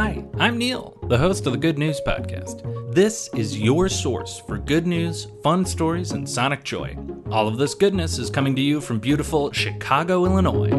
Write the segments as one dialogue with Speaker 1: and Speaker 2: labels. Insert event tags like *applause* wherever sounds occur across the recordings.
Speaker 1: Hi, I'm Neil, the host of the Good News Podcast. This is your source for good news, fun stories, and sonic joy. All of this goodness is coming to you from beautiful Chicago, Illinois.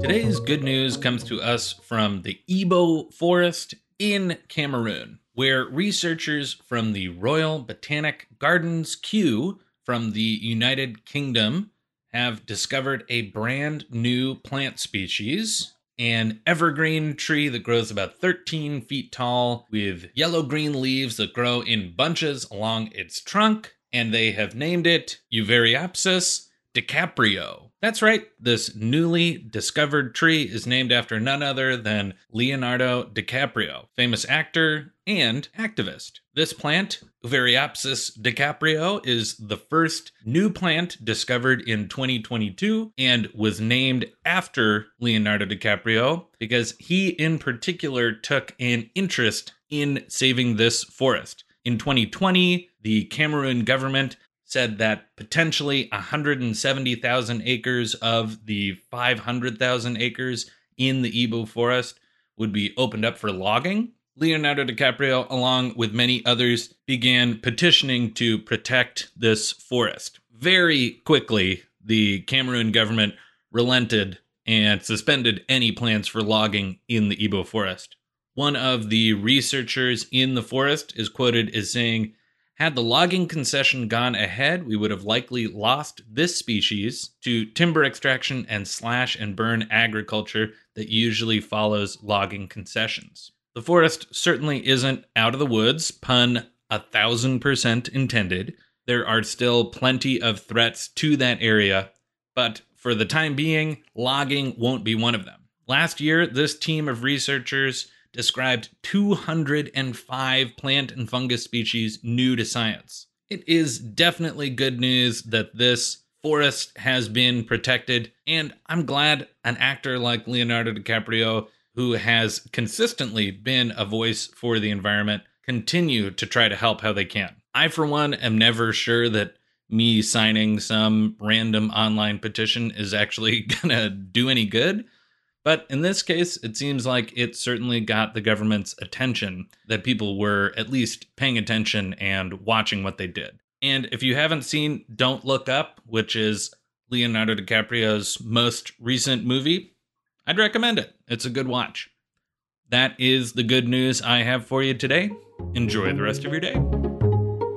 Speaker 1: Today's good news comes to us from the Ebo Forest in Cameroon, where researchers from the Royal Botanic Gardens Kew from the United Kingdom have discovered a brand new plant species an evergreen tree that grows about 13 feet tall with yellow green leaves that grow in bunches along its trunk, and they have named it Uvariopsis DiCaprio. That's right, this newly discovered tree is named after none other than Leonardo DiCaprio, famous actor and activist. This plant, Uvariopsis DiCaprio, is the first new plant discovered in 2022 and was named after Leonardo DiCaprio because he, in particular, took an interest in saving this forest. In 2020, the Cameroon government said that potentially 170,000 acres of the 500,000 acres in the Ebo forest would be opened up for logging. Leonardo DiCaprio, along with many others, began petitioning to protect this forest. Very quickly, the Cameroon government relented and suspended any plans for logging in the Ebo forest. One of the researchers in the forest is quoted as saying, had the logging concession gone ahead, we would have likely lost this species to timber extraction and slash and burn agriculture that usually follows logging concessions. The forest certainly isn't out of the woods, pun a thousand percent intended. There are still plenty of threats to that area, but for the time being, logging won't be one of them. Last year, this team of researchers described 205 plant and fungus species new to science. It is definitely good news that this forest has been protected, and I'm glad an actor like Leonardo DiCaprio, who has consistently been a voice for the environment, continue to try to help how they can. I, for one, am never sure that me signing some random online petition is actually *laughs* gonna do any good. But in this case, it seems like it certainly got the government's attention that people were at least paying attention and watching what they did. And if you haven't seen Don't Look Up, which is Leonardo DiCaprio's most recent movie, I'd recommend it. It's a good watch. That is the good news I have for you today. Enjoy the rest of your day.